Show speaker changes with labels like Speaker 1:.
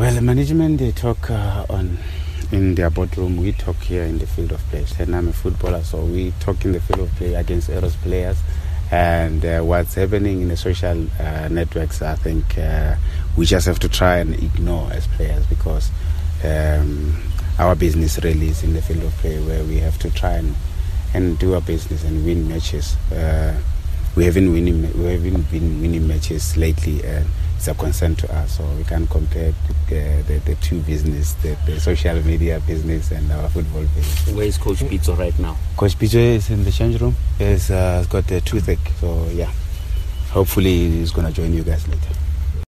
Speaker 1: Well, management they talk uh, on in their boardroom. We talk here in the field of play, and I'm a footballer, so we talk in the field of play against Arrows players. And uh, what's happening in the social uh, networks, I think uh, we just have to try and ignore as players because um, our business really is in the field of play where we have to try and, and do our business and win matches. We haven't winning we haven't been winning matches lately. and it's a concern to us, so we can't compare the, the, the two business, the, the, social media business and our football business.
Speaker 2: Where is Coach Pitso right now?
Speaker 1: Coach Pitso is in the change room. He's uh, got a toothache, so yeah. Hopefully he's gonna join you guys later.